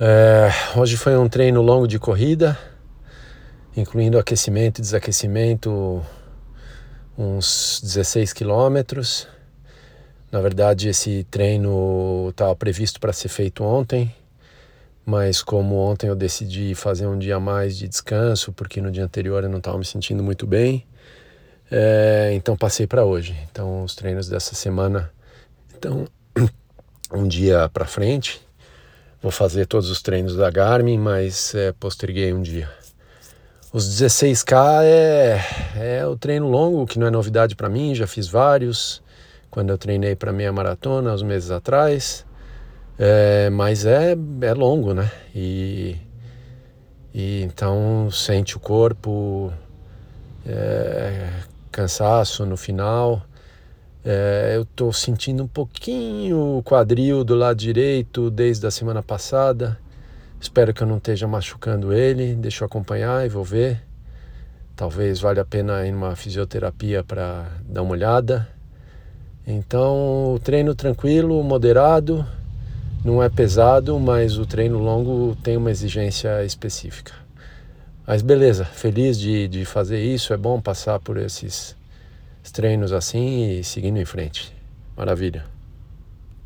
É, hoje foi um treino longo de corrida, incluindo aquecimento e desaquecimento, uns 16 quilômetros. Na verdade, esse treino estava previsto para ser feito ontem, mas como ontem eu decidi fazer um dia mais de descanso, porque no dia anterior eu não estava me sentindo muito bem, é, então passei para hoje. Então, os treinos dessa semana estão um dia para frente. Vou fazer todos os treinos da Garmin, mas é, posterguei um dia. Os 16K é, é o treino longo, que não é novidade para mim, já fiz vários. Quando eu treinei para meia maratona, uns meses atrás. É, mas é, é longo, né? E, e então sente o corpo, é, cansaço no final. É, eu estou sentindo um pouquinho o quadril do lado direito desde a semana passada. Espero que eu não esteja machucando ele. Deixa eu acompanhar e vou ver. Talvez valha a pena ir numa fisioterapia para dar uma olhada. Então, treino tranquilo, moderado, não é pesado, mas o treino longo tem uma exigência específica. Mas beleza, feliz de, de fazer isso, é bom passar por esses treinos assim e seguindo em frente. Maravilha.